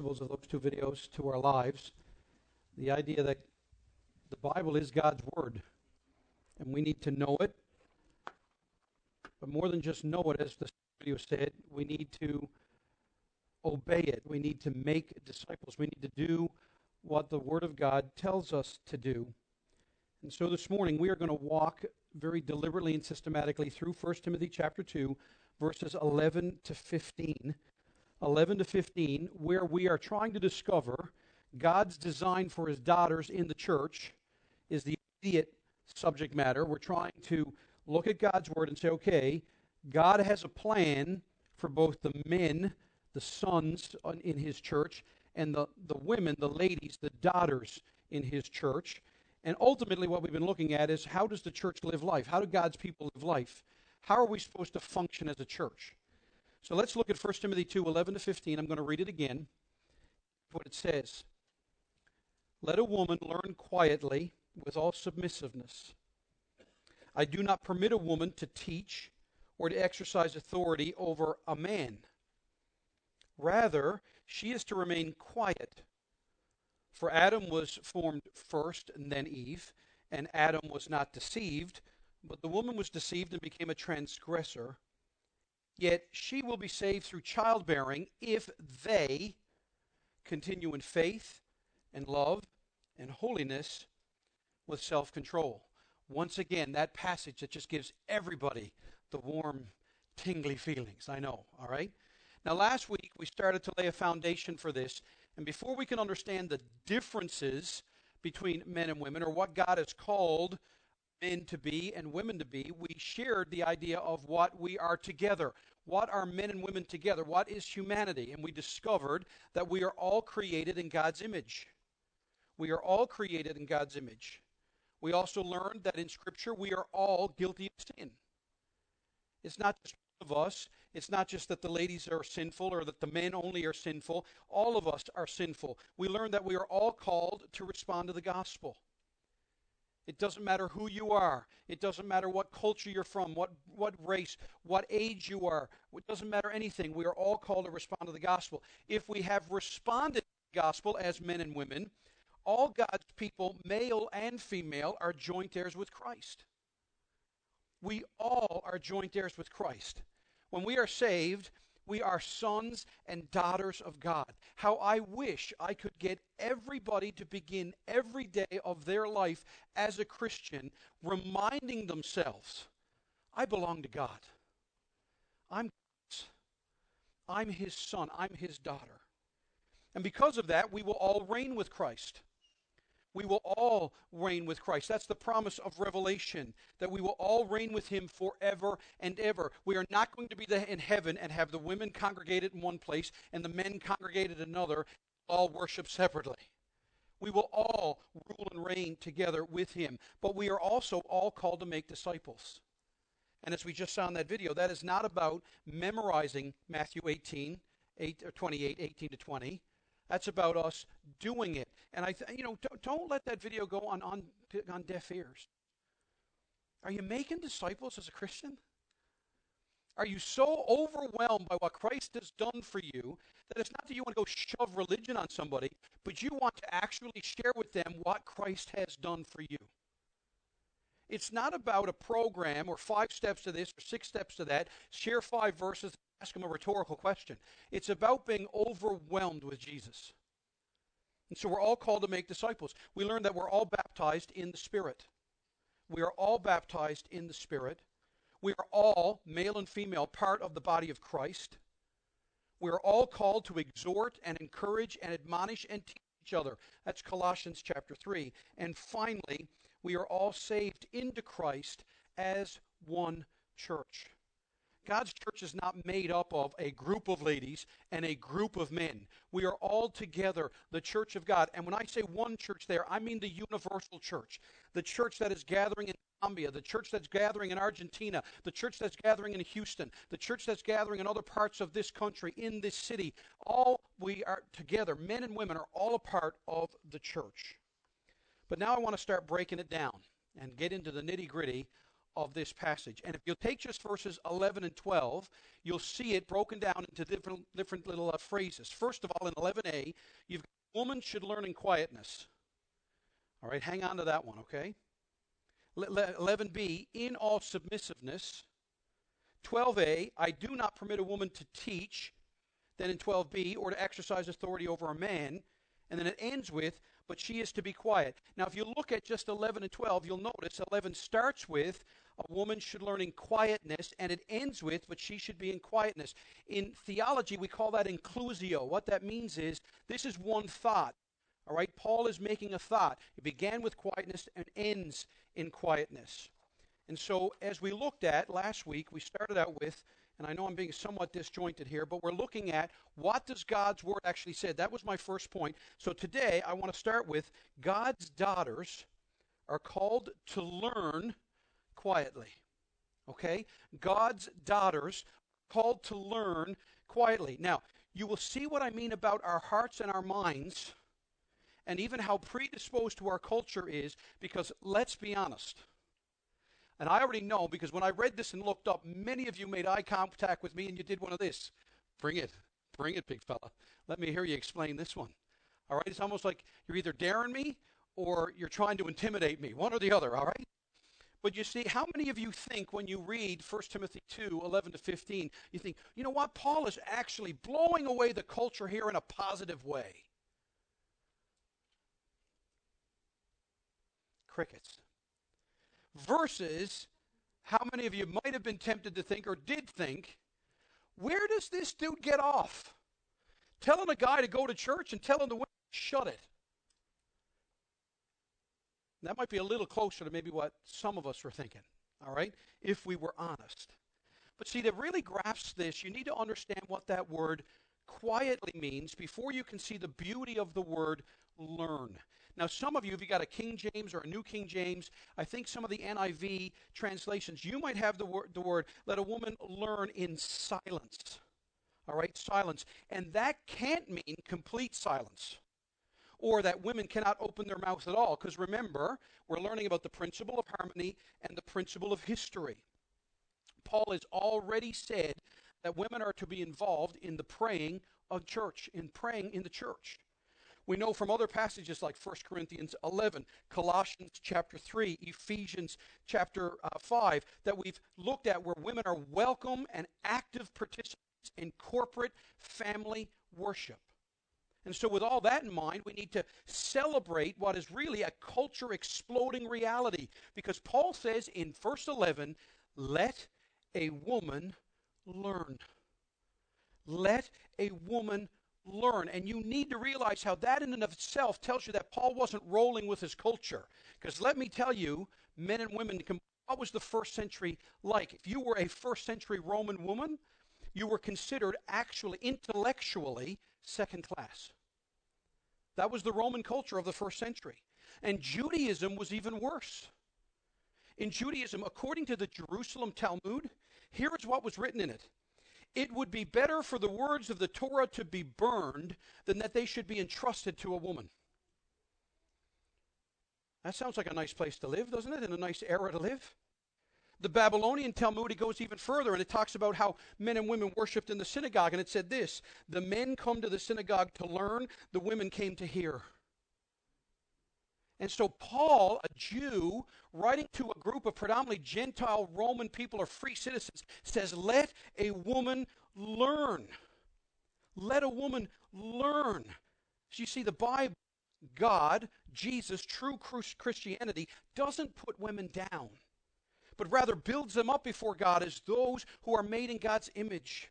principles of those two videos to our lives. The idea that the Bible is God's Word, and we need to know it. But more than just know it, as the video said, we need to obey it. We need to make disciples. We need to do what the Word of God tells us to do. And so this morning we are going to walk very deliberately and systematically through 1 Timothy chapter 2, verses 11 to 15. 11 to 15, where we are trying to discover God's design for his daughters in the church is the immediate subject matter. We're trying to look at God's word and say, okay, God has a plan for both the men, the sons in his church, and the, the women, the ladies, the daughters in his church. And ultimately, what we've been looking at is how does the church live life? How do God's people live life? How are we supposed to function as a church? So let's look at 1 Timothy 2 11 to 15. I'm going to read it again. What it says Let a woman learn quietly with all submissiveness. I do not permit a woman to teach or to exercise authority over a man. Rather, she is to remain quiet. For Adam was formed first and then Eve, and Adam was not deceived, but the woman was deceived and became a transgressor. Yet she will be saved through childbearing if they continue in faith and love and holiness with self control. Once again, that passage that just gives everybody the warm, tingly feelings. I know, all right? Now, last week we started to lay a foundation for this, and before we can understand the differences between men and women, or what God has called men to be and women to be, we shared the idea of what we are together. What are men and women together? What is humanity? And we discovered that we are all created in God's image. We are all created in God's image. We also learned that in Scripture we are all guilty of sin. It's not just of us. It's not just that the ladies are sinful or that the men only are sinful. All of us are sinful. We learned that we are all called to respond to the gospel. It doesn't matter who you are. It doesn't matter what culture you're from, what, what race, what age you are. It doesn't matter anything. We are all called to respond to the gospel. If we have responded to the gospel as men and women, all God's people, male and female, are joint heirs with Christ. We all are joint heirs with Christ. When we are saved, we are sons and daughters of God. How I wish I could get everybody to begin every day of their life as a Christian reminding themselves, I belong to God. I'm I'm his son. I'm his daughter. And because of that, we will all reign with Christ. We will all reign with Christ. That's the promise of Revelation, that we will all reign with him forever and ever. We are not going to be in heaven and have the women congregated in one place and the men congregated another, all worship separately. We will all rule and reign together with him. But we are also all called to make disciples. And as we just saw in that video, that is not about memorizing Matthew 18, 8, or 28, 18 to 20. That's about us doing it. And I, th- you know, don't, don't let that video go on, on on deaf ears. Are you making disciples as a Christian? Are you so overwhelmed by what Christ has done for you that it's not that you want to go shove religion on somebody, but you want to actually share with them what Christ has done for you? It's not about a program or five steps to this or six steps to that. Share five verses, ask them a rhetorical question. It's about being overwhelmed with Jesus. And so we're all called to make disciples. We learn that we're all baptized in the Spirit. We are all baptized in the Spirit. We are all, male and female, part of the body of Christ. We are all called to exhort and encourage and admonish and teach each other. That's Colossians chapter 3. And finally, we are all saved into Christ as one church. God's church is not made up of a group of ladies and a group of men. We are all together, the church of God. And when I say one church there, I mean the universal church, the church that is gathering in Colombia, the church that's gathering in Argentina, the church that's gathering in Houston, the church that's gathering in other parts of this country, in this city. All we are together, men and women, are all a part of the church. But now I want to start breaking it down and get into the nitty gritty of this passage. And if you'll take just verses 11 and 12, you'll see it broken down into different, different little uh, phrases. First of all, in 11a, you've got woman should learn in quietness. All right, hang on to that one, okay? 11b, in all submissiveness. 12a, I do not permit a woman to teach. Then in 12b, or to exercise authority over a man. And then it ends with, but she is to be quiet. Now, if you look at just 11 and 12, you'll notice 11 starts with, a woman should learn in quietness, and it ends with, but she should be in quietness. In theology, we call that inclusio. What that means is, this is one thought. All right, Paul is making a thought. It began with quietness and ends in quietness. And so, as we looked at last week, we started out with, and I know I'm being somewhat disjointed here, but we're looking at what does God's word actually say. That was my first point. So today, I want to start with God's daughters are called to learn quietly. Okay? God's daughters called to learn quietly. Now, you will see what I mean about our hearts and our minds and even how predisposed to our culture is because let's be honest. And I already know because when I read this and looked up, many of you made eye contact with me and you did one of this. Bring it. Bring it, big fella. Let me hear you explain this one. All right? It's almost like you're either daring me or you're trying to intimidate me, one or the other, all right? But you see, how many of you think when you read 1 Timothy 2 11 to 15, you think, you know what? Paul is actually blowing away the culture here in a positive way. crickets. Versus how many of you might have been tempted to think or did think, where does this dude get off? Telling a guy to go to church and telling the women, shut it. That might be a little closer to maybe what some of us were thinking, all right, if we were honest. But see, to really grasp this, you need to understand what that word quietly means before you can see the beauty of the word learn. Now, some of you, if you got a King James or a New King James, I think some of the NIV translations, you might have the word, the word let a woman learn in silence. All right, silence. And that can't mean complete silence or that women cannot open their mouth at all. Because remember, we're learning about the principle of harmony and the principle of history. Paul has already said that women are to be involved in the praying of church, in praying in the church. We know from other passages like 1 Corinthians 11, Colossians chapter 3, Ephesians chapter uh, 5, that we've looked at where women are welcome and active participants in corporate family worship. And so, with all that in mind, we need to celebrate what is really a culture exploding reality. Because Paul says in verse 11, let a woman learn. Let a woman learn. And you need to realize how that in and of itself tells you that Paul wasn't rolling with his culture. Because let me tell you, men and women, what was the first century like? If you were a first century Roman woman, you were considered actually intellectually second class. That was the Roman culture of the first century. And Judaism was even worse. In Judaism, according to the Jerusalem Talmud, here is what was written in it it would be better for the words of the Torah to be burned than that they should be entrusted to a woman. That sounds like a nice place to live, doesn't it? And a nice era to live. The Babylonian Talmud it goes even further and it talks about how men and women worshiped in the synagogue. And it said this The men come to the synagogue to learn, the women came to hear. And so, Paul, a Jew, writing to a group of predominantly Gentile Roman people or free citizens, says, Let a woman learn. Let a woman learn. So, you see, the Bible, God, Jesus, true Christianity, doesn't put women down, but rather builds them up before God as those who are made in God's image.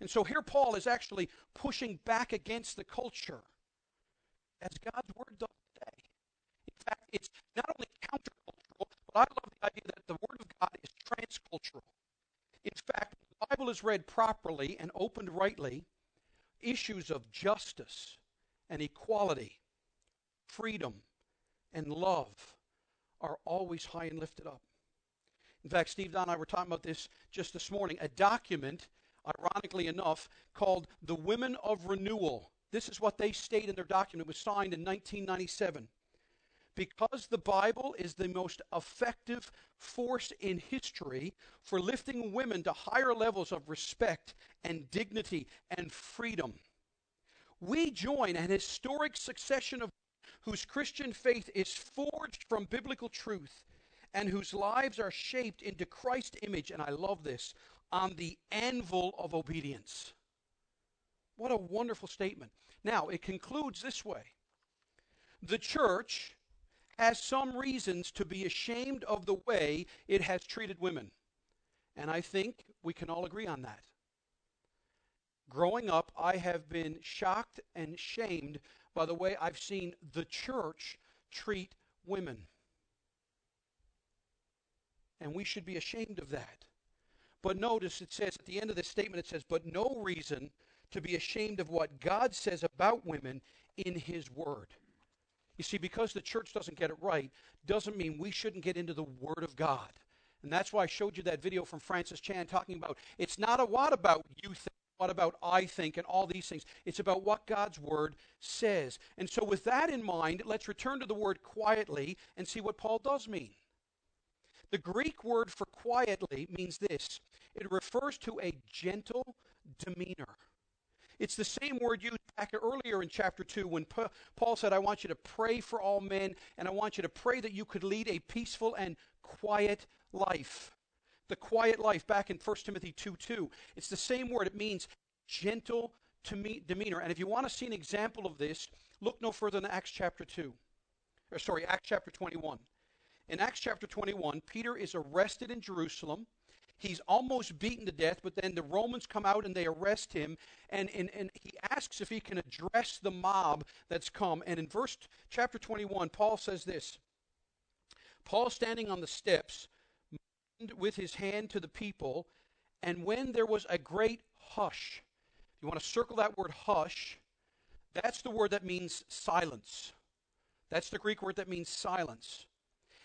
And so, here Paul is actually pushing back against the culture, as God's word does fact, it's not only countercultural, but I love the idea that the Word of God is transcultural. In fact, the Bible is read properly and opened rightly. Issues of justice and equality, freedom and love are always high and lifted up. In fact, Steve Don and I were talking about this just this morning. A document, ironically enough, called the Women of Renewal. This is what they state in their document. It was signed in 1997 because the Bible is the most effective force in history for lifting women to higher levels of respect and dignity and freedom. We join an historic succession of whose Christian faith is forged from biblical truth and whose lives are shaped into Christ's image, and I love this, on the anvil of obedience. What a wonderful statement. Now, it concludes this way The church has some reasons to be ashamed of the way it has treated women. And I think we can all agree on that. Growing up, I have been shocked and shamed by the way I've seen the church treat women. And we should be ashamed of that. But notice it says at the end of this statement, it says, but no reason to be ashamed of what God says about women in His Word. You see, because the church doesn't get it right, doesn't mean we shouldn't get into the Word of God. And that's why I showed you that video from Francis Chan talking about it's not a what about you think, what about I think, and all these things. It's about what God's Word says. And so, with that in mind, let's return to the word quietly and see what Paul does mean. The Greek word for quietly means this it refers to a gentle demeanor. It's the same word used back earlier in chapter 2 when Paul said, I want you to pray for all men, and I want you to pray that you could lead a peaceful and quiet life. The quiet life back in 1 Timothy 2 2. It's the same word. It means gentle demeanor. And if you want to see an example of this, look no further than Acts chapter 2. Or sorry, Acts chapter 21. In Acts chapter 21, Peter is arrested in Jerusalem. He's almost beaten to death, but then the Romans come out and they arrest him. And, and, and he asks if he can address the mob that's come. And in verse chapter 21, Paul says this Paul standing on the steps with his hand to the people, and when there was a great hush, you want to circle that word hush, that's the word that means silence. That's the Greek word that means silence.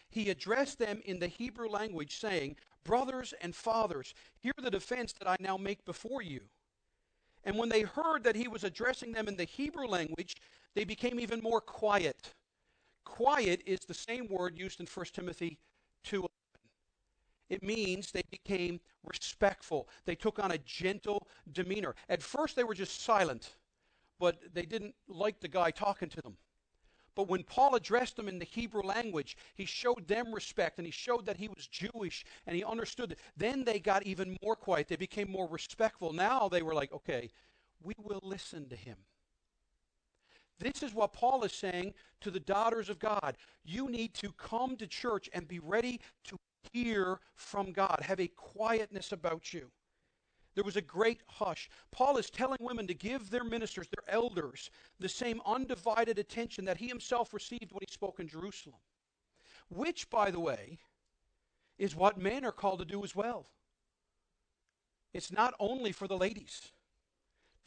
He addressed them in the Hebrew language, saying, Brothers and fathers, hear the defense that I now make before you. And when they heard that he was addressing them in the Hebrew language, they became even more quiet. Quiet is the same word used in 1 Timothy 2. It means they became respectful. They took on a gentle demeanor. At first, they were just silent, but they didn't like the guy talking to them. But when Paul addressed them in the Hebrew language, he showed them respect and he showed that he was Jewish and he understood. Then they got even more quiet. They became more respectful. Now they were like, okay, we will listen to him. This is what Paul is saying to the daughters of God. You need to come to church and be ready to hear from God. Have a quietness about you. There was a great hush. Paul is telling women to give their ministers, their elders, the same undivided attention that he himself received when he spoke in Jerusalem. Which, by the way, is what men are called to do as well. It's not only for the ladies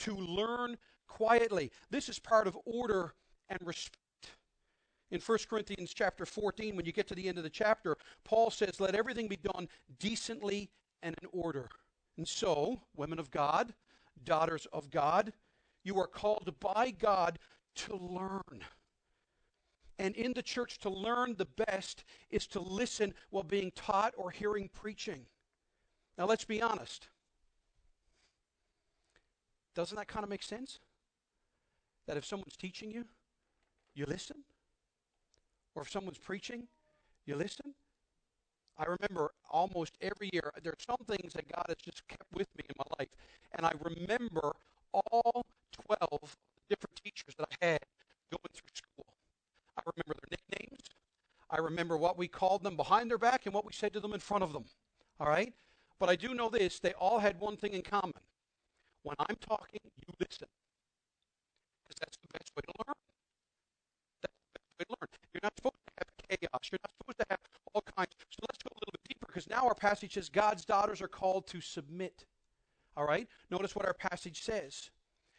to learn quietly. This is part of order and respect. In 1 Corinthians chapter 14, when you get to the end of the chapter, Paul says, Let everything be done decently and in order. And so, women of God, daughters of God, you are called by God to learn. And in the church, to learn the best is to listen while being taught or hearing preaching. Now, let's be honest. Doesn't that kind of make sense? That if someone's teaching you, you listen? Or if someone's preaching, you listen? I remember almost every year, there are some things that God has just kept with me in my life. And I remember all 12 different teachers that I had going through school. I remember their nicknames. I remember what we called them behind their back and what we said to them in front of them. All right? But I do know this they all had one thing in common. When I'm talking, you listen. Because that's the best way to learn. That's the best way to learn. You're not supposed to chaos. You're not supposed to have all kinds. So let's go a little bit deeper because now our passage says God's daughters are called to submit. All right? Notice what our passage says.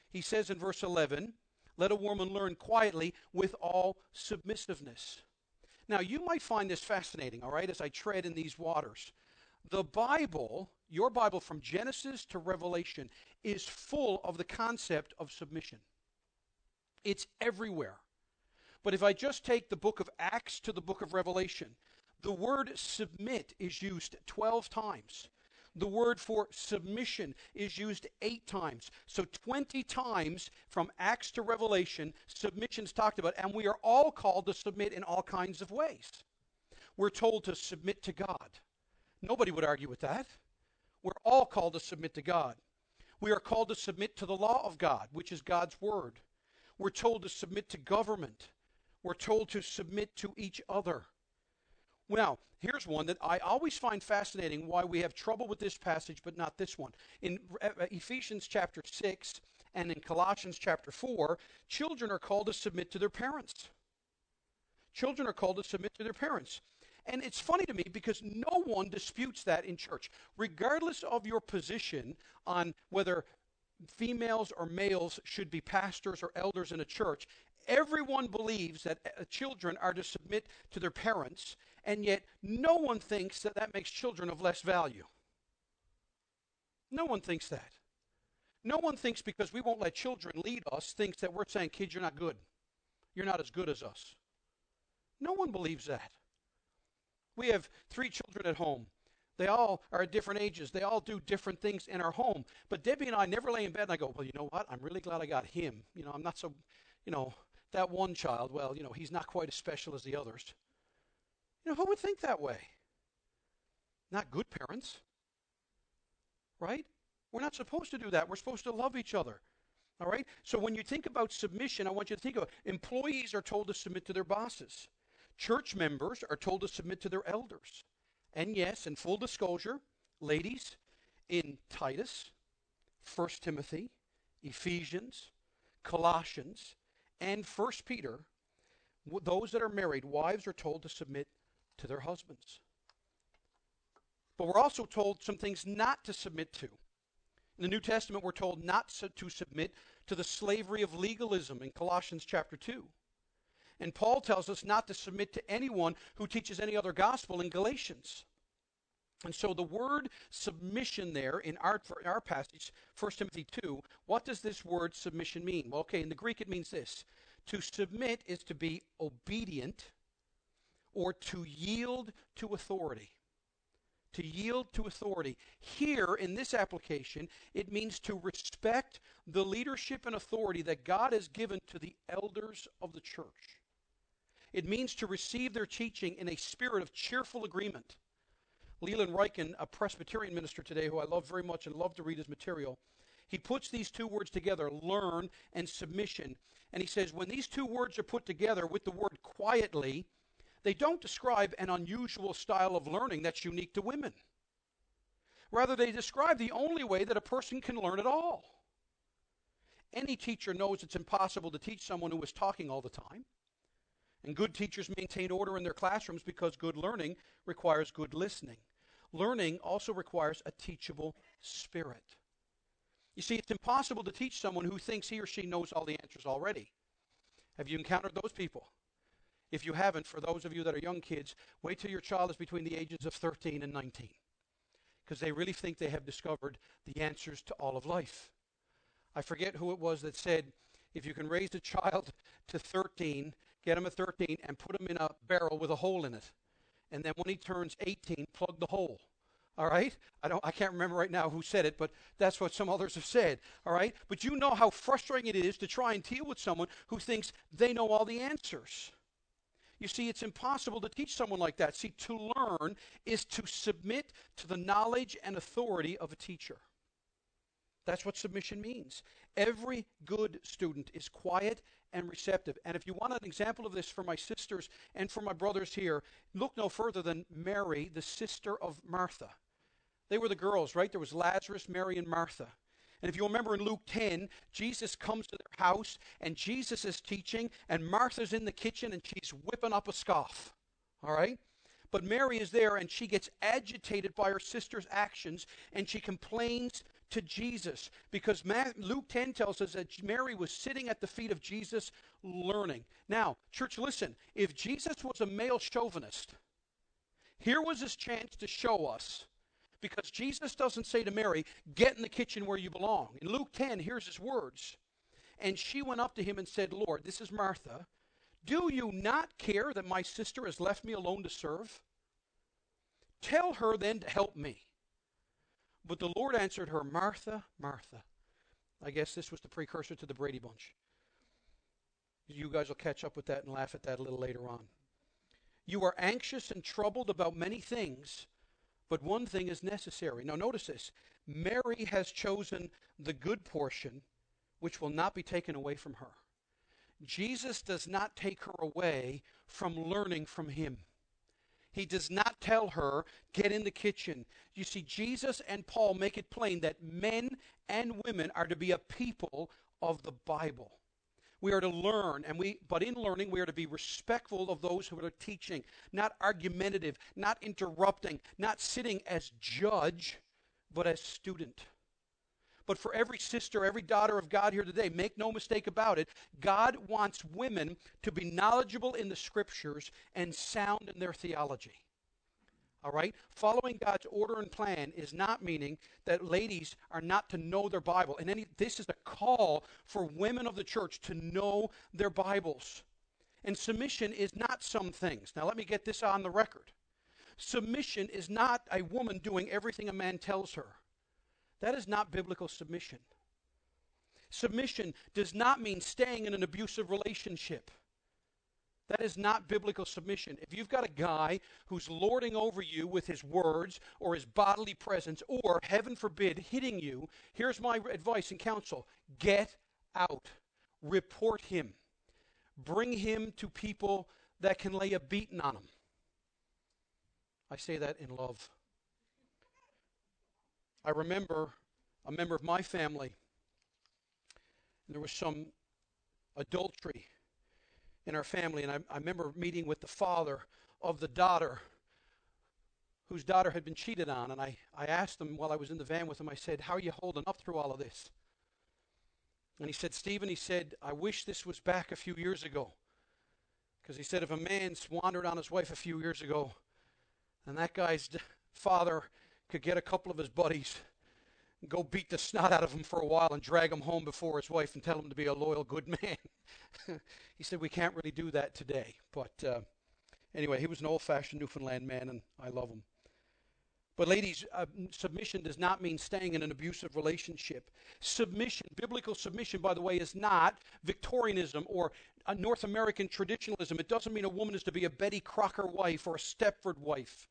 He says in verse 11, Let a woman learn quietly with all submissiveness. Now, you might find this fascinating, all right, as I tread in these waters. The Bible, your Bible from Genesis to Revelation, is full of the concept of submission. It's everywhere. But if I just take the book of Acts to the book of Revelation, the word submit is used 12 times. The word for submission is used eight times. So 20 times from Acts to Revelation, submission's talked about, and we are all called to submit in all kinds of ways. We're told to submit to God. Nobody would argue with that. We're all called to submit to God. We are called to submit to the law of God, which is God's word. We're told to submit to government. We're told to submit to each other. Now, here's one that I always find fascinating why we have trouble with this passage, but not this one. In Ephesians chapter 6 and in Colossians chapter 4, children are called to submit to their parents. Children are called to submit to their parents. And it's funny to me because no one disputes that in church. Regardless of your position on whether females or males should be pastors or elders in a church, everyone believes that uh, children are to submit to their parents, and yet no one thinks that that makes children of less value. No one thinks that. No one thinks because we won't let children lead us, thinks that we're saying, kids, you're not good. You're not as good as us. No one believes that. We have three children at home. They all are at different ages. They all do different things in our home. But Debbie and I never lay in bed and I go, well, you know what? I'm really glad I got him. You know, I'm not so, you know, that one child, well, you know, he's not quite as special as the others. You know, who would think that way? Not good parents. Right? We're not supposed to do that. We're supposed to love each other. All right? So when you think about submission, I want you to think of employees are told to submit to their bosses. Church members are told to submit to their elders. And yes, in full disclosure, ladies, in Titus, 1 Timothy, Ephesians, Colossians, and 1 Peter, those that are married, wives are told to submit to their husbands. But we're also told some things not to submit to. In the New Testament, we're told not to submit to the slavery of legalism in Colossians chapter 2. And Paul tells us not to submit to anyone who teaches any other gospel in Galatians. And so the word submission there in our, our passage, 1 Timothy 2, what does this word submission mean? Well, okay, in the Greek it means this. To submit is to be obedient or to yield to authority. To yield to authority. Here, in this application, it means to respect the leadership and authority that God has given to the elders of the church. It means to receive their teaching in a spirit of cheerful agreement. Leland Ryken, a Presbyterian minister today who I love very much and love to read his material, he puts these two words together, learn and submission. And he says, when these two words are put together with the word quietly, they don't describe an unusual style of learning that's unique to women. Rather, they describe the only way that a person can learn at all. Any teacher knows it's impossible to teach someone who is talking all the time. And good teachers maintain order in their classrooms because good learning requires good listening. Learning also requires a teachable spirit. You see, it's impossible to teach someone who thinks he or she knows all the answers already. Have you encountered those people? If you haven't, for those of you that are young kids, wait till your child is between the ages of 13 and 19 because they really think they have discovered the answers to all of life. I forget who it was that said, if you can raise a child to 13, get him at 13 and put him in a barrel with a hole in it. And then when he turns 18, plug the hole. All right? I don't I can't remember right now who said it, but that's what some others have said. All right? But you know how frustrating it is to try and deal with someone who thinks they know all the answers. You see, it's impossible to teach someone like that. See, to learn is to submit to the knowledge and authority of a teacher. That's what submission means. Every good student is quiet and receptive. And if you want an example of this for my sisters and for my brothers here, look no further than Mary, the sister of Martha. They were the girls, right? There was Lazarus, Mary, and Martha. And if you remember in Luke 10, Jesus comes to their house and Jesus is teaching, and Martha's in the kitchen and she's whipping up a scoff. All right? But Mary is there and she gets agitated by her sister's actions and she complains to Jesus because Luke 10 tells us that Mary was sitting at the feet of Jesus learning. Now, church, listen. If Jesus was a male chauvinist, here was his chance to show us because Jesus doesn't say to Mary, Get in the kitchen where you belong. In Luke 10, here's his words. And she went up to him and said, Lord, this is Martha, Do you not care that my sister has left me alone to serve? Tell her then to help me. But the Lord answered her, Martha, Martha. I guess this was the precursor to the Brady Bunch. You guys will catch up with that and laugh at that a little later on. You are anxious and troubled about many things, but one thing is necessary. Now, notice this Mary has chosen the good portion, which will not be taken away from her. Jesus does not take her away from learning from him. He does not tell her, get in the kitchen. You see, Jesus and Paul make it plain that men and women are to be a people of the Bible. We are to learn, and we, but in learning, we are to be respectful of those who are teaching, not argumentative, not interrupting, not sitting as judge, but as student. But for every sister, every daughter of God here today, make no mistake about it, God wants women to be knowledgeable in the scriptures and sound in their theology. All right? Following God's order and plan is not meaning that ladies are not to know their Bible. And any, this is a call for women of the church to know their Bibles. And submission is not some things. Now, let me get this on the record. Submission is not a woman doing everything a man tells her. That is not biblical submission. Submission does not mean staying in an abusive relationship. That is not biblical submission. If you've got a guy who's lording over you with his words or his bodily presence, or, heaven forbid, hitting you, here's my advice and counsel get out, report him, bring him to people that can lay a beating on him. I say that in love. I remember a member of my family, and there was some adultery in our family. And I, I remember meeting with the father of the daughter whose daughter had been cheated on. And I, I asked him while I was in the van with him, I said, How are you holding up through all of this? And he said, Stephen, he said, I wish this was back a few years ago. Because he said, if a man wandered on his wife a few years ago, and that guy's father could get a couple of his buddies go beat the snot out of him for a while and drag him home before his wife and tell him to be a loyal, good man. he said, We can't really do that today. But uh, anyway, he was an old fashioned Newfoundland man, and I love him. But, ladies, uh, submission does not mean staying in an abusive relationship. Submission, biblical submission, by the way, is not Victorianism or North American traditionalism. It doesn't mean a woman is to be a Betty Crocker wife or a Stepford wife.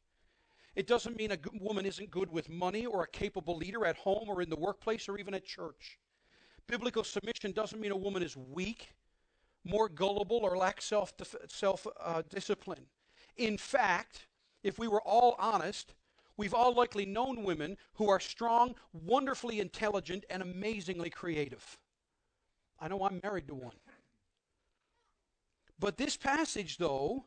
It doesn't mean a woman isn't good with money or a capable leader at home or in the workplace or even at church. Biblical submission doesn't mean a woman is weak, more gullible, or lacks self, self uh, discipline. In fact, if we were all honest, we've all likely known women who are strong, wonderfully intelligent, and amazingly creative. I know I'm married to one. But this passage, though,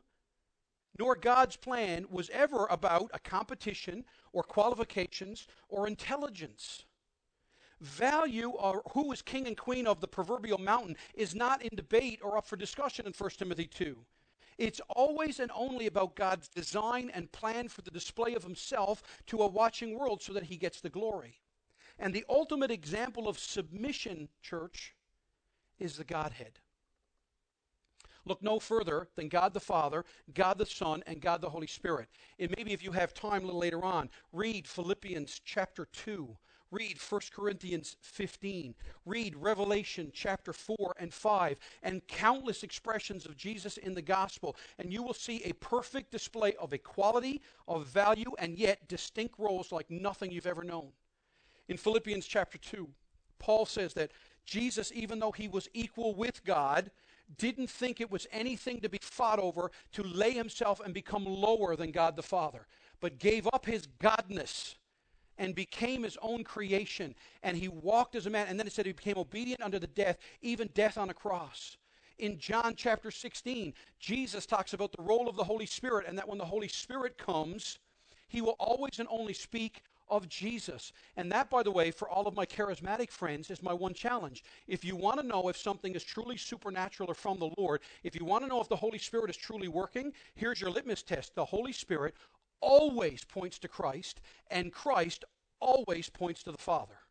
nor God's plan was ever about a competition or qualifications or intelligence. Value or who is king and queen of the proverbial mountain is not in debate or up for discussion in 1 Timothy 2. It's always and only about God's design and plan for the display of himself to a watching world so that he gets the glory. And the ultimate example of submission, church, is the Godhead. Look no further than God the Father, God the Son, and God the Holy Spirit. And maybe if you have time a little later on, read Philippians chapter 2. Read 1 Corinthians 15. Read Revelation chapter 4 and 5 and countless expressions of Jesus in the gospel. And you will see a perfect display of equality, of value, and yet distinct roles like nothing you've ever known. In Philippians chapter 2, Paul says that Jesus, even though he was equal with God, didn't think it was anything to be fought over to lay himself and become lower than God the Father, but gave up his godness and became his own creation. And he walked as a man. And then it said he became obedient unto the death, even death on a cross. In John chapter 16, Jesus talks about the role of the Holy Spirit and that when the Holy Spirit comes, he will always and only speak of Jesus. And that, by the way, for all of my charismatic friends, is my one challenge. If you want to know if something is truly supernatural or from the Lord, if you want to know if the Holy Spirit is truly working, here's your litmus test. The Holy Spirit always points to Christ, and Christ always points to the Father.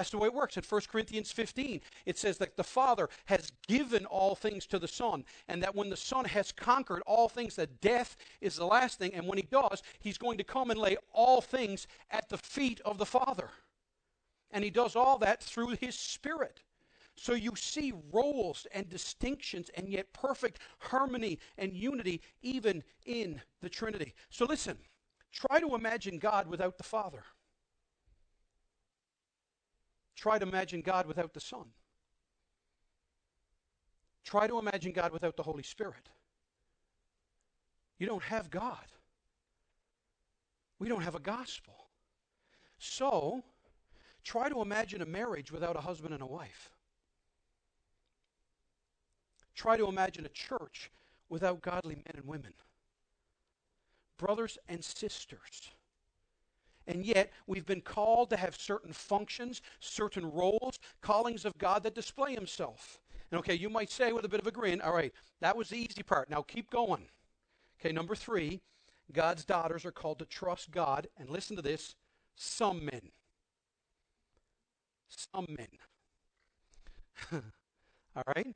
That's the way it works. In 1 Corinthians 15, it says that the Father has given all things to the Son, and that when the Son has conquered all things, that death is the last thing, and when he does, he's going to come and lay all things at the feet of the Father. And he does all that through his Spirit. So you see roles and distinctions and yet perfect harmony and unity even in the Trinity. So listen, try to imagine God without the Father. Try to imagine God without the Son. Try to imagine God without the Holy Spirit. You don't have God. We don't have a gospel. So, try to imagine a marriage without a husband and a wife. Try to imagine a church without godly men and women. Brothers and sisters. And yet, we've been called to have certain functions, certain roles, callings of God that display Himself. And okay, you might say with a bit of a grin, all right, that was the easy part. Now keep going. Okay, number three, God's daughters are called to trust God. And listen to this some men. Some men. all right?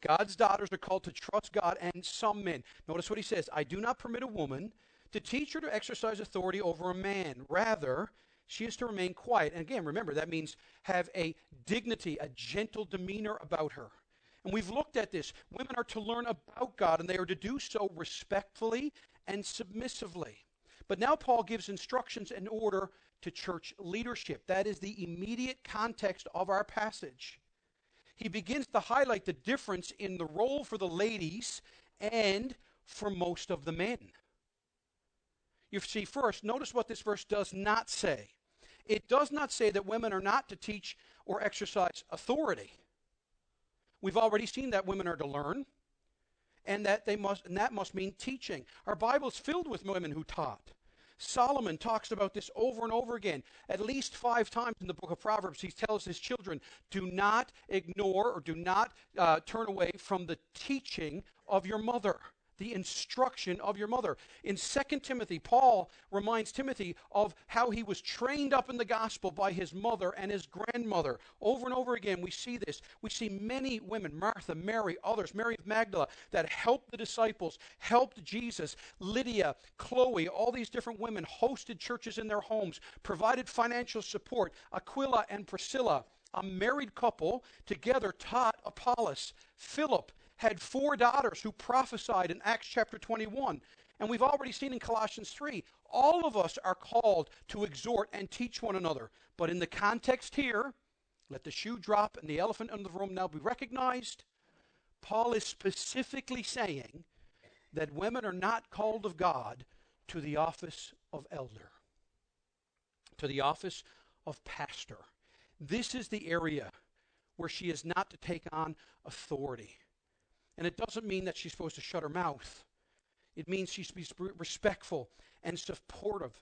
God's daughters are called to trust God and some men. Notice what he says I do not permit a woman to teach her to exercise authority over a man. Rather, she is to remain quiet. And again, remember, that means have a dignity, a gentle demeanor about her. And we've looked at this. Women are to learn about God, and they are to do so respectfully and submissively. But now Paul gives instructions in order to church leadership. That is the immediate context of our passage he begins to highlight the difference in the role for the ladies and for most of the men. You see, first, notice what this verse does not say. It does not say that women are not to teach or exercise authority. We've already seen that women are to learn, and that they must, and that must mean teaching. Our Bible is filled with women who taught. Solomon talks about this over and over again. At least five times in the book of Proverbs, he tells his children, do not ignore or do not uh, turn away from the teaching of your mother the instruction of your mother. In 2 Timothy, Paul reminds Timothy of how he was trained up in the gospel by his mother and his grandmother. Over and over again, we see this. We see many women, Martha, Mary, others, Mary of Magdala, that helped the disciples, helped Jesus, Lydia, Chloe, all these different women hosted churches in their homes, provided financial support. Aquila and Priscilla a married couple together taught Apollos. Philip had four daughters who prophesied in Acts chapter 21. And we've already seen in Colossians 3, all of us are called to exhort and teach one another. But in the context here, let the shoe drop and the elephant in the room now be recognized. Paul is specifically saying that women are not called of God to the office of elder, to the office of pastor. This is the area where she is not to take on authority. And it doesn't mean that she's supposed to shut her mouth. It means she's to be respectful and supportive.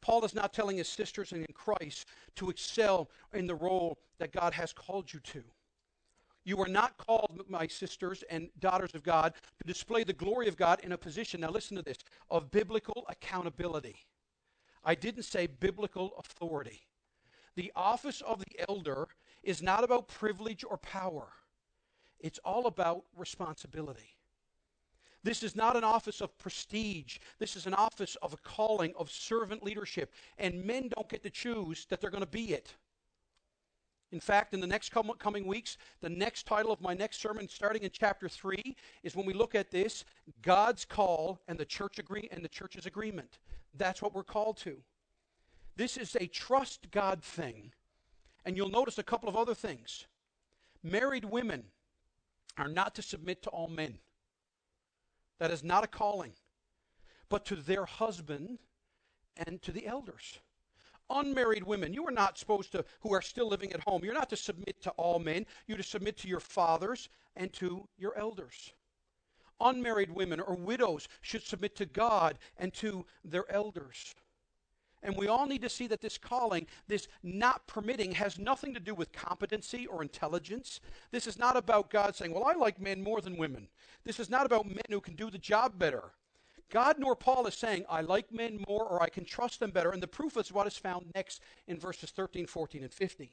Paul is not telling his sisters in Christ to excel in the role that God has called you to. You are not called, my sisters and daughters of God, to display the glory of God in a position, now listen to this, of biblical accountability. I didn't say biblical authority. The office of the elder is not about privilege or power. It's all about responsibility. This is not an office of prestige. This is an office of a calling of servant leadership. And men don't get to choose that they're going to be it. In fact, in the next coming weeks, the next title of my next sermon, starting in chapter 3, is when we look at this God's call and the church agree and the church's agreement. That's what we're called to. This is a trust God thing. And you'll notice a couple of other things. Married women are not to submit to all men. That is not a calling, but to their husband and to the elders. Unmarried women, you are not supposed to, who are still living at home, you're not to submit to all men. You're to submit to your fathers and to your elders. Unmarried women or widows should submit to God and to their elders. And we all need to see that this calling, this not permitting, has nothing to do with competency or intelligence. This is not about God saying, Well, I like men more than women. This is not about men who can do the job better. God nor Paul is saying, I like men more or I can trust them better. And the proof is what is found next in verses 13, 14, and 15.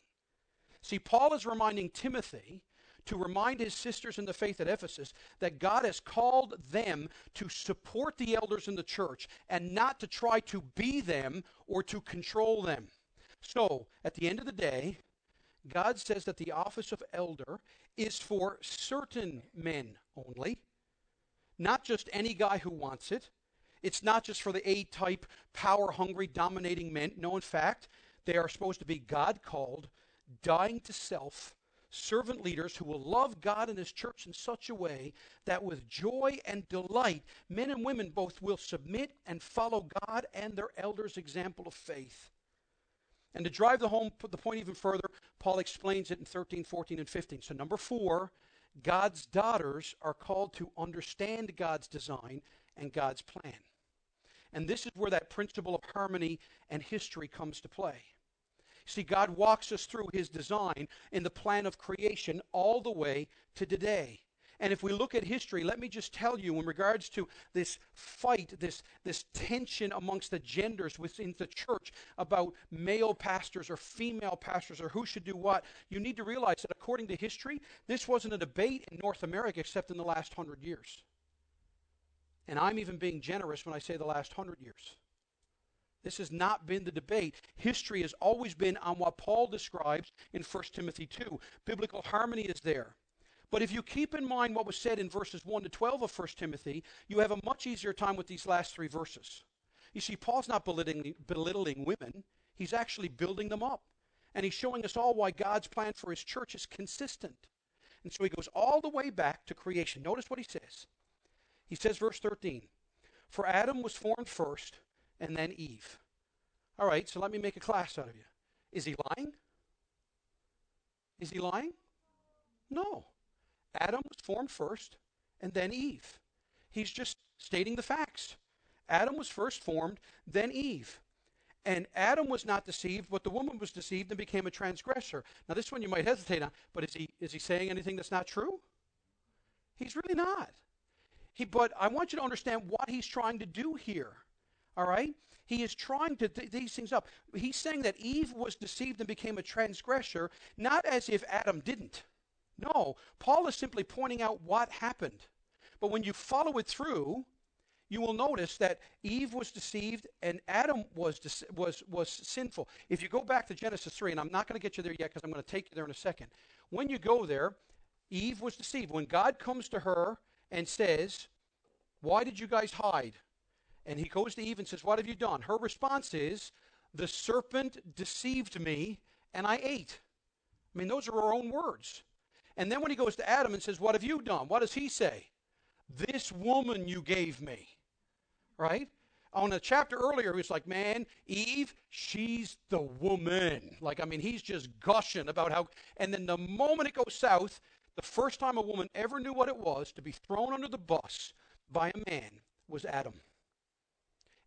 See, Paul is reminding Timothy to remind his sisters in the faith at Ephesus that God has called them to support the elders in the church and not to try to be them or to control them. So, at the end of the day, God says that the office of elder is for certain men only, not just any guy who wants it. It's not just for the A type, power hungry, dominating men. No, in fact, they are supposed to be God called, dying to self, servant leaders who will love God and His church in such a way that with joy and delight, men and women both will submit and follow God and their elders' example of faith. And to drive the home the point even further, Paul explains it in 13, 14, and 15. So, number four, God's daughters are called to understand God's design and God's plan. And this is where that principle of harmony and history comes to play. See, God walks us through his design in the plan of creation all the way to today. And if we look at history, let me just tell you, in regards to this fight, this, this tension amongst the genders within the church about male pastors or female pastors or who should do what, you need to realize that according to history, this wasn't a debate in North America except in the last hundred years. And I'm even being generous when I say the last hundred years. This has not been the debate. History has always been on what Paul describes in 1 Timothy 2. Biblical harmony is there. But if you keep in mind what was said in verses 1 to 12 of 1 Timothy, you have a much easier time with these last three verses. You see, Paul's not belittling, belittling women, he's actually building them up. And he's showing us all why God's plan for his church is consistent. And so he goes all the way back to creation. Notice what he says. He says, verse 13, For Adam was formed first and then Eve. All right, so let me make a class out of you. Is he lying? Is he lying? No. Adam was formed first and then Eve. He's just stating the facts. Adam was first formed, then Eve. And Adam was not deceived, but the woman was deceived and became a transgressor. Now, this one you might hesitate on, but is he, is he saying anything that's not true? He's really not. He, but I want you to understand what he's trying to do here. All right? He is trying to th- these things up. He's saying that Eve was deceived and became a transgressor, not as if Adam didn't. No, Paul is simply pointing out what happened. But when you follow it through, you will notice that Eve was deceived and Adam was de- was was sinful. If you go back to Genesis 3, and I'm not going to get you there yet because I'm going to take you there in a second. When you go there, Eve was deceived. When God comes to her and says, "Why did you guys hide?" And he goes to Eve and says, What have you done? Her response is, The serpent deceived me and I ate. I mean, those are her own words. And then when he goes to Adam and says, What have you done? What does he say? This woman you gave me. Right? On a chapter earlier, he was like, Man, Eve, she's the woman. Like, I mean, he's just gushing about how. And then the moment it goes south, the first time a woman ever knew what it was to be thrown under the bus by a man was Adam.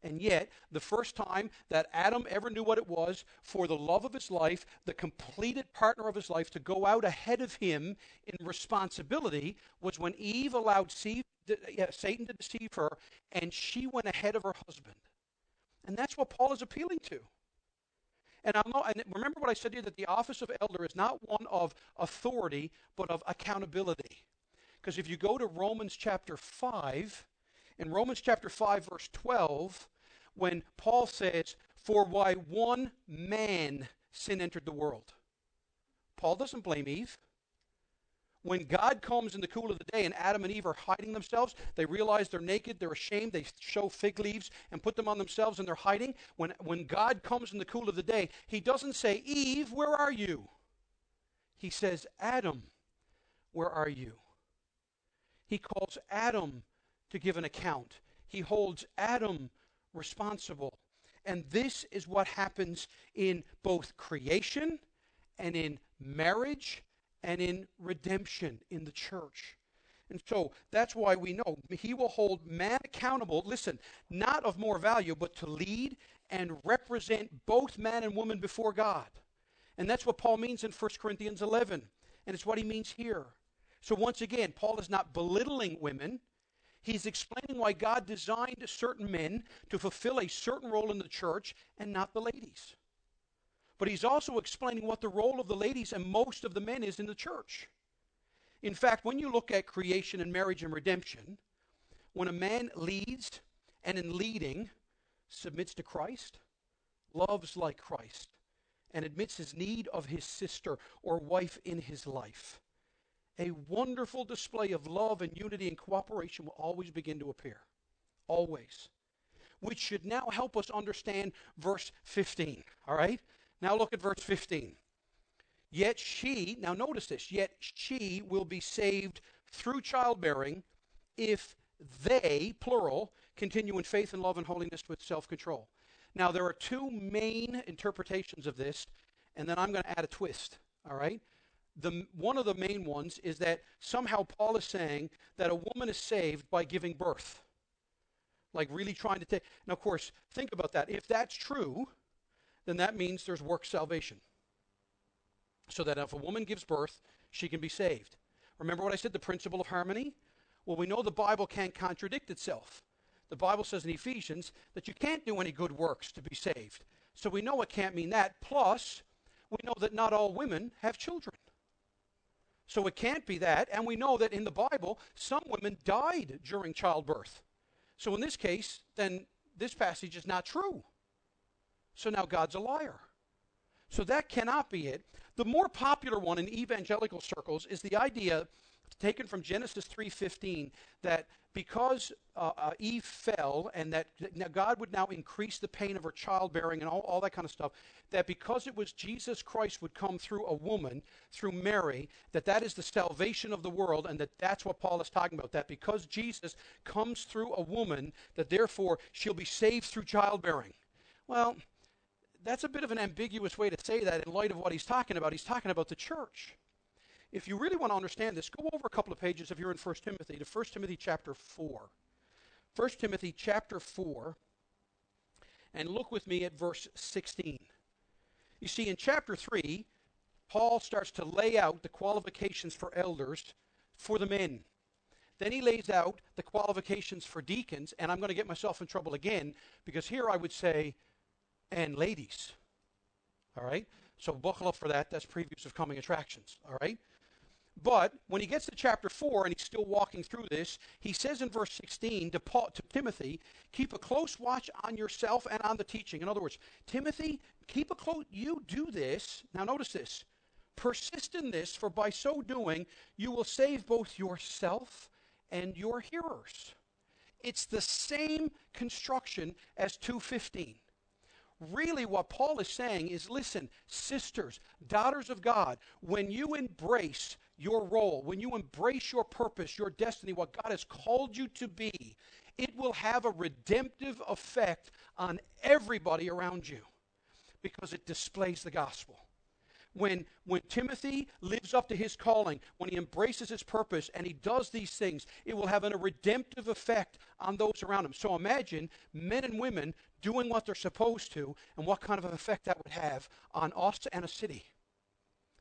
And yet, the first time that Adam ever knew what it was for the love of his life, the completed partner of his life, to go out ahead of him in responsibility was when Eve allowed Satan to deceive her and she went ahead of her husband. And that's what Paul is appealing to. And, not, and remember what I said to you that the office of elder is not one of authority, but of accountability. Because if you go to Romans chapter 5, in Romans chapter 5, verse 12, when Paul says, For why one man sin entered the world. Paul doesn't blame Eve. When God comes in the cool of the day and Adam and Eve are hiding themselves, they realize they're naked, they're ashamed, they show fig leaves and put them on themselves and they're hiding. When, when God comes in the cool of the day, he doesn't say, Eve, where are you? He says, Adam, where are you? He calls Adam to give an account. He holds Adam responsible. And this is what happens in both creation and in marriage and in redemption in the church. And so that's why we know he will hold man accountable, listen, not of more value, but to lead and represent both man and woman before God. And that's what Paul means in 1 Corinthians 11. And it's what he means here. So once again, Paul is not belittling women. He's explaining why God designed certain men to fulfill a certain role in the church and not the ladies. But he's also explaining what the role of the ladies and most of the men is in the church. In fact, when you look at creation and marriage and redemption, when a man leads and in leading submits to Christ, loves like Christ, and admits his need of his sister or wife in his life, a wonderful display of love and unity and cooperation will always begin to appear. Always. Which should now help us understand verse 15. All right? Now look at verse 15. Yet she, now notice this, yet she will be saved through childbearing if they, plural, continue in faith and love and holiness with self control. Now, there are two main interpretations of this, and then I'm going to add a twist, all right? The, one of the main ones is that somehow Paul is saying that a woman is saved by giving birth. Like really trying to take. Now, of course, think about that. If that's true, then that means there's work salvation. So that if a woman gives birth, she can be saved. Remember what I said, the principle of harmony? Well, we know the Bible can't contradict itself. The Bible says in Ephesians that you can't do any good works to be saved. So we know it can't mean that. Plus, we know that not all women have children. So it can't be that. And we know that in the Bible, some women died during childbirth. So in this case, then this passage is not true. So now God's a liar. So that cannot be it. The more popular one in evangelical circles is the idea taken from Genesis 3:15 that because uh, uh, Eve fell and that God would now increase the pain of her childbearing and all, all that kind of stuff, that because it was Jesus Christ would come through a woman, through Mary, that that is the salvation of the world and that that's what Paul is talking about, that because Jesus comes through a woman, that therefore she'll be saved through childbearing. Well, that's a bit of an ambiguous way to say that in light of what he's talking about. He's talking about the church. If you really want to understand this, go over a couple of pages if you're in 1 Timothy to 1 Timothy chapter 4. 1 Timothy chapter 4, and look with me at verse 16. You see, in chapter 3, Paul starts to lay out the qualifications for elders for the men. Then he lays out the qualifications for deacons, and I'm going to get myself in trouble again because here I would say, and ladies. All right? So buckle up for that. That's previews of coming attractions. All right? But when he gets to chapter 4 and he's still walking through this, he says in verse 16 to, Paul, to Timothy, keep a close watch on yourself and on the teaching. In other words, Timothy, keep a close, you do this. Now notice this. Persist in this, for by so doing, you will save both yourself and your hearers. It's the same construction as 215. Really, what Paul is saying is listen, sisters, daughters of God, when you embrace your role, when you embrace your purpose, your destiny, what God has called you to be, it will have a redemptive effect on everybody around you because it displays the gospel. When, when Timothy lives up to his calling, when he embraces his purpose and he does these things, it will have a redemptive effect on those around him. So imagine men and women doing what they're supposed to and what kind of an effect that would have on us and a city.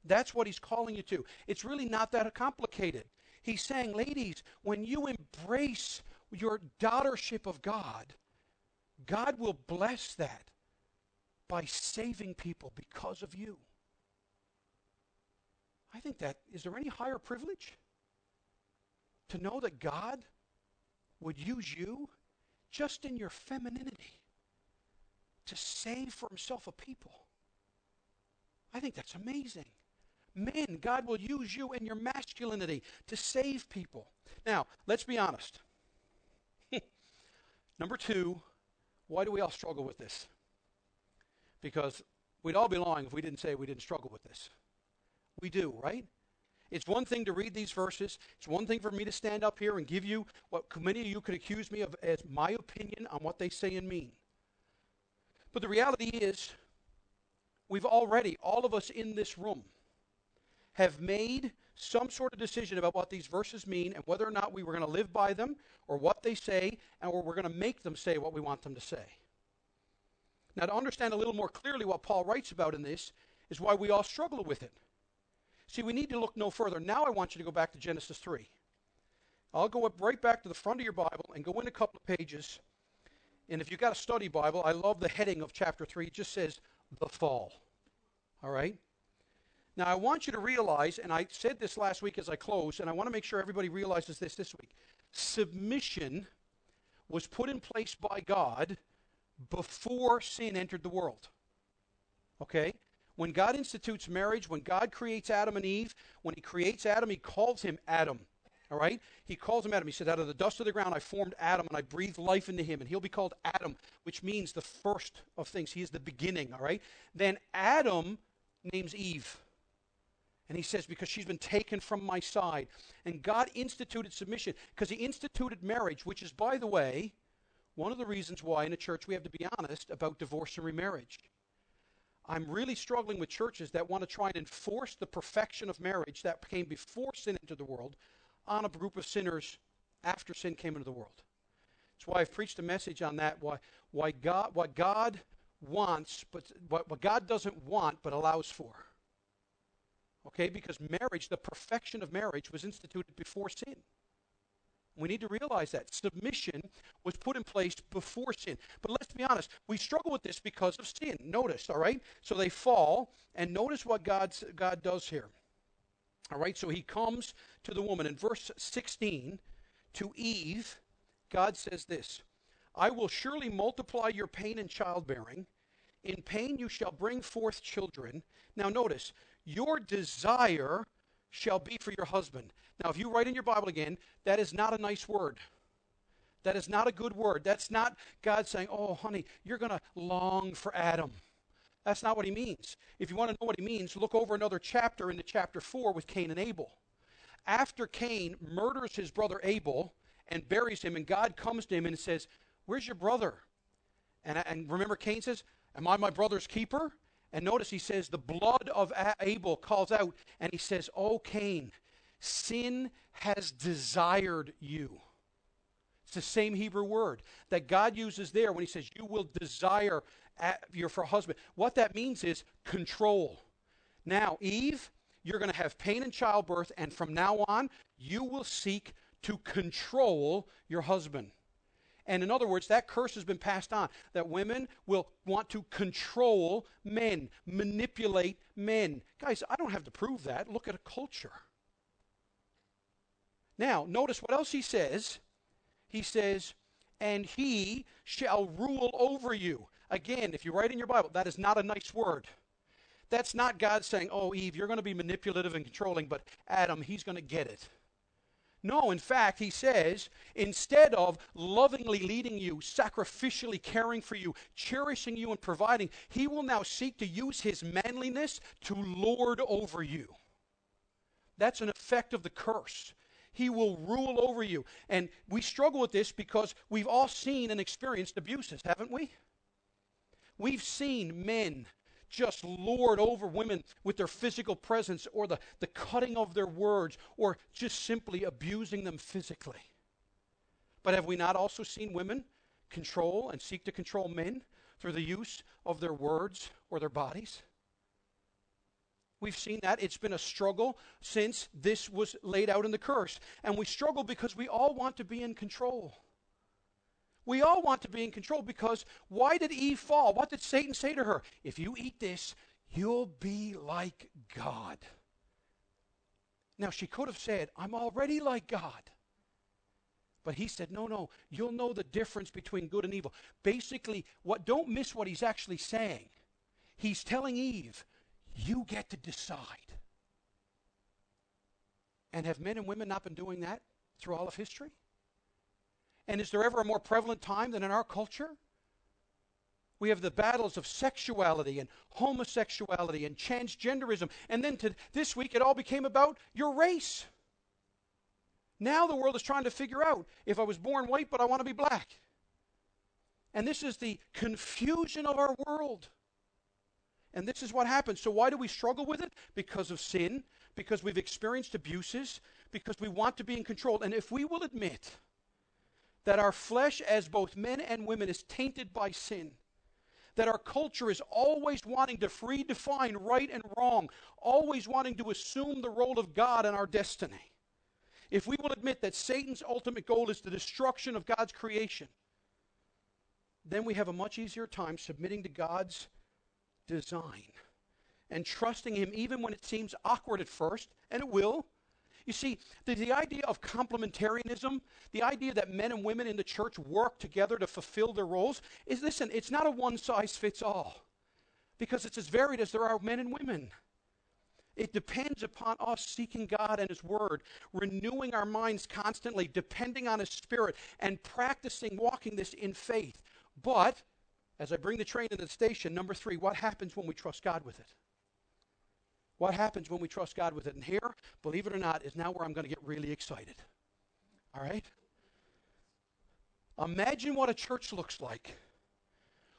That's what he's calling you to. It's really not that complicated. He's saying, ladies, when you embrace your daughtership of God, God will bless that by saving people because of you. I think that, is there any higher privilege? To know that God would use you just in your femininity to save for himself a people. I think that's amazing. Men, God will use you and your masculinity to save people. Now, let's be honest. Number two, why do we all struggle with this? Because we'd all be lying if we didn't say we didn't struggle with this. We do, right? It's one thing to read these verses. It's one thing for me to stand up here and give you what many of you could accuse me of as my opinion on what they say and mean. But the reality is, we've already, all of us in this room, have made some sort of decision about what these verses mean and whether or not we were going to live by them or what they say and or we're going to make them say what we want them to say. Now, to understand a little more clearly what Paul writes about in this is why we all struggle with it. See, we need to look no further. Now I want you to go back to Genesis 3. I'll go up right back to the front of your Bible and go in a couple of pages. And if you've got a study Bible, I love the heading of chapter 3. It just says, The Fall. All right? Now, I want you to realize, and I said this last week as I closed, and I want to make sure everybody realizes this this week. Submission was put in place by God before sin entered the world. Okay? When God institutes marriage, when God creates Adam and Eve, when He creates Adam, He calls him Adam. All right? He calls him Adam. He said, Out of the dust of the ground I formed Adam and I breathed life into him. And he'll be called Adam, which means the first of things. He is the beginning. All right? Then Adam names Eve. And he says, Because she's been taken from my side. And God instituted submission because he instituted marriage, which is, by the way, one of the reasons why in a church we have to be honest about divorce and remarriage. I'm really struggling with churches that want to try and enforce the perfection of marriage that came before sin entered the world on a group of sinners after sin came into the world. That's why I've preached a message on that. Why, why God, what God wants, but what, what God doesn't want, but allows for. Okay, because marriage, the perfection of marriage, was instituted before sin. We need to realize that. Submission was put in place before sin. But let's be honest, we struggle with this because of sin. Notice, all right? So they fall, and notice what God's, God does here. All right, so he comes to the woman. In verse 16, to Eve, God says this I will surely multiply your pain in childbearing. In pain you shall bring forth children. Now, notice, your desire shall be for your husband. Now, if you write in your Bible again, that is not a nice word. That is not a good word. That's not God saying, Oh, honey, you're going to long for Adam. That's not what he means. If you want to know what he means, look over another chapter into chapter 4 with Cain and Abel. After Cain murders his brother Abel and buries him, and God comes to him and says, Where's your brother? And, and remember, Cain says, Am I my brother's keeper? And notice he says, The blood of Abel calls out, and he says, Oh, Cain, sin has desired you. It's the same Hebrew word that God uses there when he says, You will desire uh, your for husband. What that means is control. Now, Eve, you're going to have pain in childbirth, and from now on, you will seek to control your husband. And in other words, that curse has been passed on that women will want to control men, manipulate men. Guys, I don't have to prove that. Look at a culture. Now, notice what else he says. He says, and he shall rule over you. Again, if you write in your Bible, that is not a nice word. That's not God saying, oh, Eve, you're going to be manipulative and controlling, but Adam, he's going to get it. No, in fact, he says, instead of lovingly leading you, sacrificially caring for you, cherishing you, and providing, he will now seek to use his manliness to lord over you. That's an effect of the curse. He will rule over you. And we struggle with this because we've all seen and experienced abuses, haven't we? We've seen men just lord over women with their physical presence or the, the cutting of their words or just simply abusing them physically. But have we not also seen women control and seek to control men through the use of their words or their bodies? We've seen that. It's been a struggle since this was laid out in the curse. And we struggle because we all want to be in control. We all want to be in control because why did Eve fall? What did Satan say to her? If you eat this, you'll be like God. Now, she could have said, I'm already like God. But he said, no, no, you'll know the difference between good and evil. Basically, what don't miss what he's actually saying. He's telling Eve, you get to decide. And have men and women not been doing that through all of history? And is there ever a more prevalent time than in our culture? We have the battles of sexuality and homosexuality and transgenderism. And then to this week, it all became about your race. Now the world is trying to figure out if I was born white, but I want to be black. And this is the confusion of our world. And this is what happens. So, why do we struggle with it? Because of sin, because we've experienced abuses, because we want to be in control. And if we will admit that our flesh, as both men and women, is tainted by sin. That our culture is always wanting to redefine right and wrong, always wanting to assume the role of God in our destiny. if we will admit that Satan's ultimate goal is the destruction of God's creation, then we have a much easier time submitting to God's design and trusting Him even when it seems awkward at first, and it will. You see, the, the idea of complementarianism, the idea that men and women in the church work together to fulfill their roles, is listen, it's not a one size fits all because it's as varied as there are men and women. It depends upon us seeking God and His Word, renewing our minds constantly, depending on His Spirit, and practicing walking this in faith. But, as I bring the train into the station, number three, what happens when we trust God with it? What happens when we trust God with it? And here, believe it or not, is now where I'm going to get really excited. All right? Imagine what a church looks like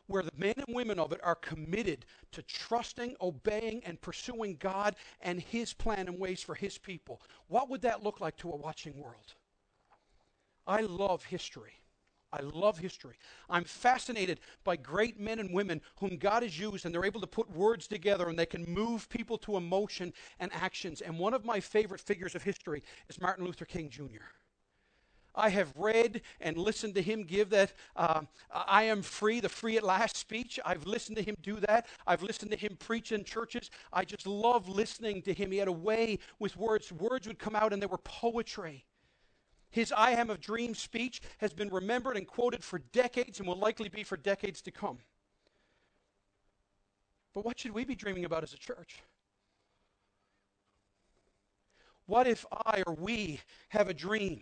where the men and women of it are committed to trusting, obeying, and pursuing God and His plan and ways for His people. What would that look like to a watching world? I love history. I love history. I'm fascinated by great men and women whom God has used, and they're able to put words together and they can move people to emotion and actions. And one of my favorite figures of history is Martin Luther King Jr. I have read and listened to him give that uh, I am free, the free at last speech. I've listened to him do that. I've listened to him preach in churches. I just love listening to him. He had a way with words. Words would come out and they were poetry. His I am of dream speech has been remembered and quoted for decades and will likely be for decades to come. But what should we be dreaming about as a church? What if I or we have a dream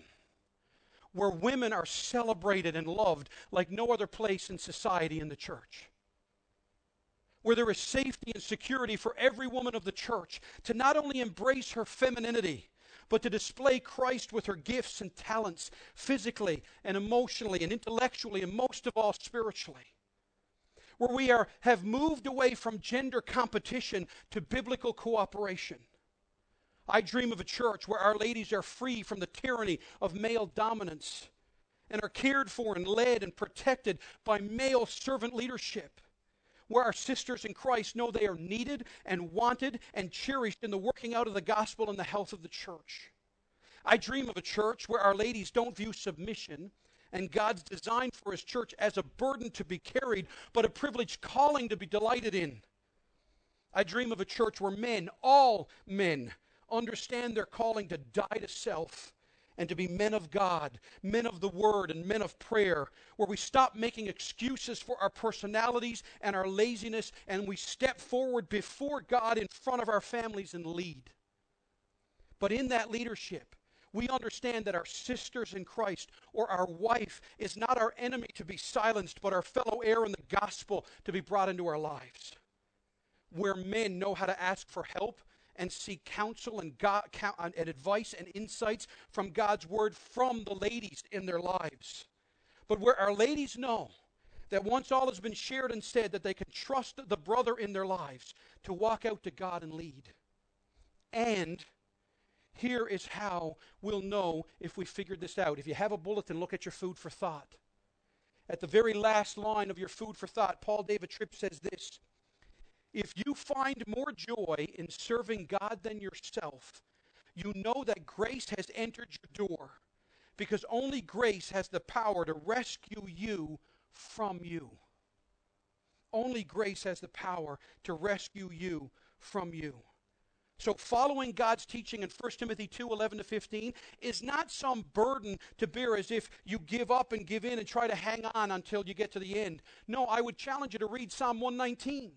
where women are celebrated and loved like no other place in society in the church? Where there is safety and security for every woman of the church to not only embrace her femininity, but to display Christ with her gifts and talents, physically and emotionally and intellectually, and most of all, spiritually. Where we are, have moved away from gender competition to biblical cooperation. I dream of a church where our ladies are free from the tyranny of male dominance and are cared for and led and protected by male servant leadership where our sisters in Christ know they are needed and wanted and cherished in the working out of the gospel and the health of the church. I dream of a church where our ladies don't view submission and God's design for his church as a burden to be carried, but a privileged calling to be delighted in. I dream of a church where men, all men, understand their calling to die to self and to be men of God, men of the Word, and men of prayer, where we stop making excuses for our personalities and our laziness, and we step forward before God in front of our families and lead. But in that leadership, we understand that our sisters in Christ or our wife is not our enemy to be silenced, but our fellow heir in the gospel to be brought into our lives. Where men know how to ask for help and seek counsel and, God, uh, and advice and insights from God's word from the ladies in their lives. But where our ladies know that once all has been shared and said, that they can trust the brother in their lives to walk out to God and lead. And here is how we'll know if we figured this out. If you have a bulletin, look at your food for thought. At the very last line of your food for thought, Paul David Tripp says this if you find more joy in serving God than yourself, you know that grace has entered your door because only grace has the power to rescue you from you. Only grace has the power to rescue you from you. So following God's teaching in 1 Timothy 2, 11 to 15 is not some burden to bear as if you give up and give in and try to hang on until you get to the end. No, I would challenge you to read Psalm 119.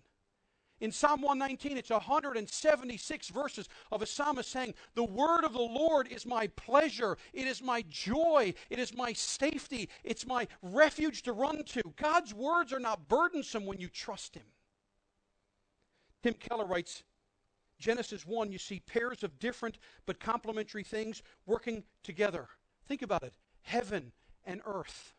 In Psalm 119, it's 176 verses of a psalmist saying, The word of the Lord is my pleasure. It is my joy. It is my safety. It's my refuge to run to. God's words are not burdensome when you trust Him. Tim Keller writes Genesis 1, you see pairs of different but complementary things working together. Think about it heaven and earth,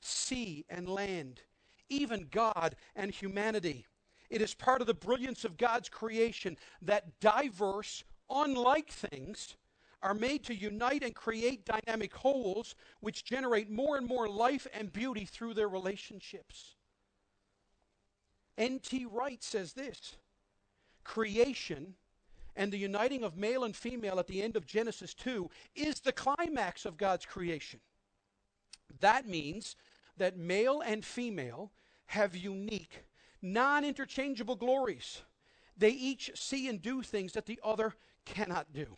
sea and land, even God and humanity. It is part of the brilliance of God's creation that diverse, unlike things are made to unite and create dynamic wholes which generate more and more life and beauty through their relationships. N.T. Wright says this creation and the uniting of male and female at the end of Genesis 2 is the climax of God's creation. That means that male and female have unique, non interchangeable glories. They each see and do things that the other cannot do.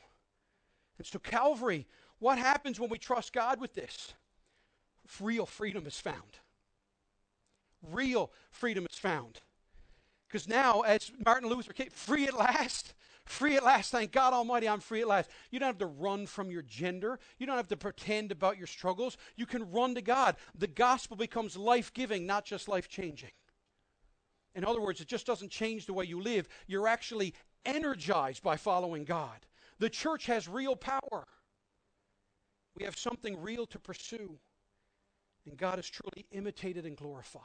And so, Calvary, what happens when we trust God with this? Real freedom is found. Real freedom is found. Because now, as Martin Luther came, free at last. Free at last. Thank God Almighty, I'm free at last. You don't have to run from your gender. You don't have to pretend about your struggles. You can run to God. The gospel becomes life giving, not just life changing. In other words, it just doesn't change the way you live. You're actually energized by following God. The church has real power. We have something real to pursue. And God is truly imitated and glorified.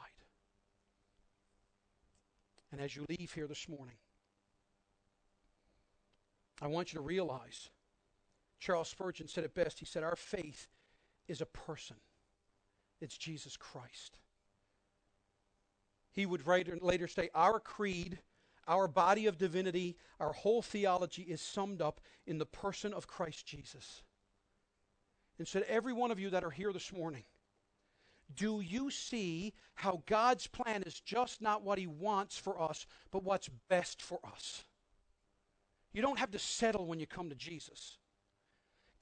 And as you leave here this morning, I want you to realize Charles Spurgeon said it best. He said, Our faith is a person, it's Jesus Christ. He would later say, Our creed, our body of divinity, our whole theology is summed up in the person of Christ Jesus. And said, Every one of you that are here this morning, do you see how God's plan is just not what He wants for us, but what's best for us? You don't have to settle when you come to Jesus.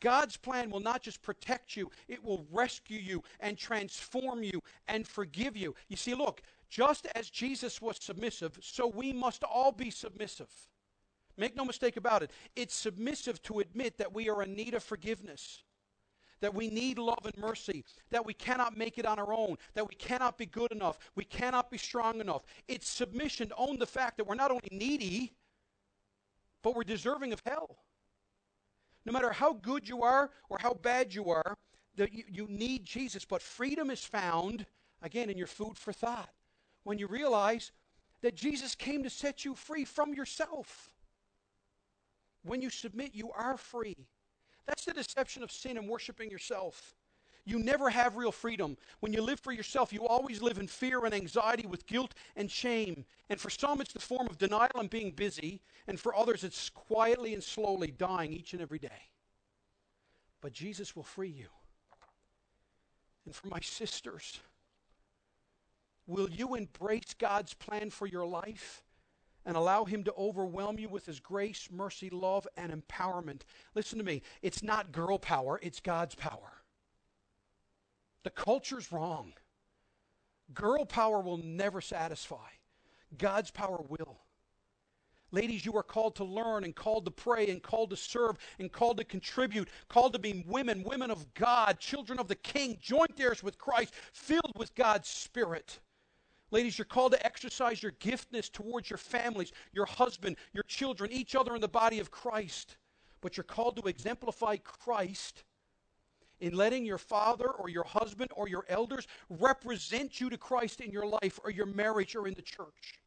God's plan will not just protect you, it will rescue you and transform you and forgive you. You see, look, just as Jesus was submissive, so we must all be submissive. Make no mistake about it. It's submissive to admit that we are in need of forgiveness that we need love and mercy, that we cannot make it on our own, that we cannot be good enough, we cannot be strong enough. It's submission to own the fact that we're not only needy, but we're deserving of hell. No matter how good you are or how bad you are, that you, you need Jesus. But freedom is found, again, in your food for thought. When you realize that Jesus came to set you free from yourself. When you submit, you are free. That's the deception of sin and worshiping yourself. You never have real freedom. When you live for yourself, you always live in fear and anxiety with guilt and shame. And for some, it's the form of denial and being busy. And for others, it's quietly and slowly dying each and every day. But Jesus will free you. And for my sisters, will you embrace God's plan for your life? and allow Him to overwhelm you with His grace, mercy, love, and empowerment. Listen to me. It's not girl power, it's God's power. The culture's wrong. Girl power will never satisfy, God's power will. Ladies, you are called to learn and called to pray and called to serve and called to contribute, called to be women, women of God, children of the King, joint heirs with Christ, filled with God's Spirit. Ladies, you're called to exercise your giftness towards your families, your husband, your children, each other in the body of Christ. But you're called to exemplify Christ in letting your father or your husband or your elders represent you to Christ in your life or your marriage or in the church.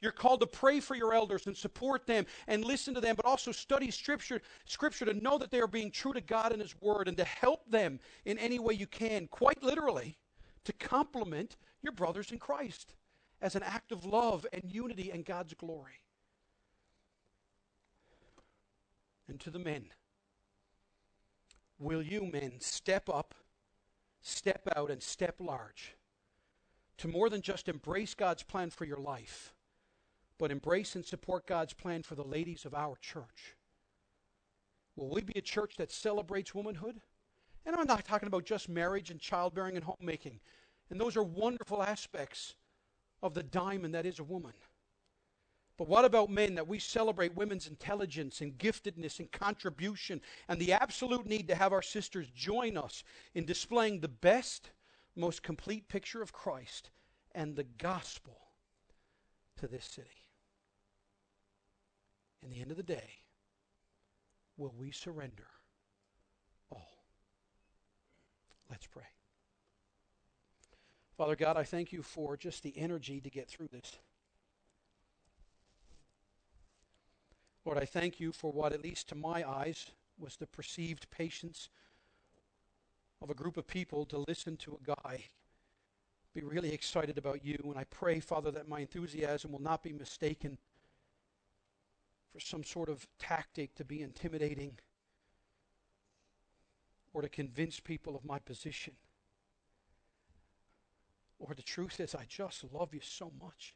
You're called to pray for your elders and support them and listen to them, but also study scripture, scripture to know that they are being true to God and His Word and to help them in any way you can, quite literally, to complement your brothers in Christ as an act of love and unity and God's glory. And to the men, will you men step up, step out, and step large to more than just embrace God's plan for your life, but embrace and support God's plan for the ladies of our church? Will we be a church that celebrates womanhood? And I'm not talking about just marriage and childbearing and homemaking. And those are wonderful aspects of the diamond that is a woman. But what about men that we celebrate women's intelligence and giftedness and contribution and the absolute need to have our sisters join us in displaying the best, most complete picture of Christ and the gospel to this city? In the end of the day, will we surrender all? Let's pray. Father God, I thank you for just the energy to get through this. Lord, I thank you for what, at least to my eyes, was the perceived patience of a group of people to listen to a guy be really excited about you. And I pray, Father, that my enthusiasm will not be mistaken for some sort of tactic to be intimidating or to convince people of my position. Lord, the truth is, I just love you so much.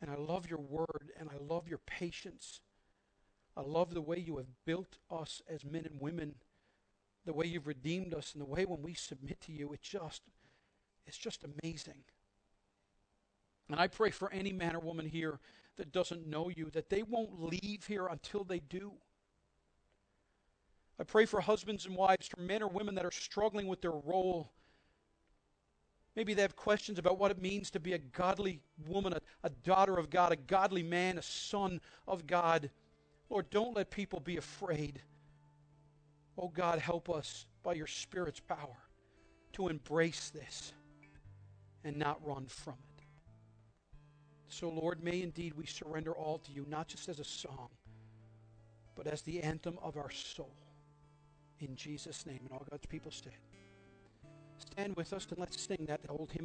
And I love your word, and I love your patience. I love the way you have built us as men and women, the way you've redeemed us, and the way when we submit to you, it just, it's just amazing. And I pray for any man or woman here that doesn't know you, that they won't leave here until they do. I pray for husbands and wives, for men or women that are struggling with their role. Maybe they have questions about what it means to be a godly woman, a, a daughter of God, a godly man, a son of God. Lord, don't let people be afraid. Oh God, help us by your Spirit's power to embrace this and not run from it. So, Lord, may indeed we surrender all to you, not just as a song, but as the anthem of our soul. In Jesus' name, and all God's people stand. Stand with us and let's sing that old hymn.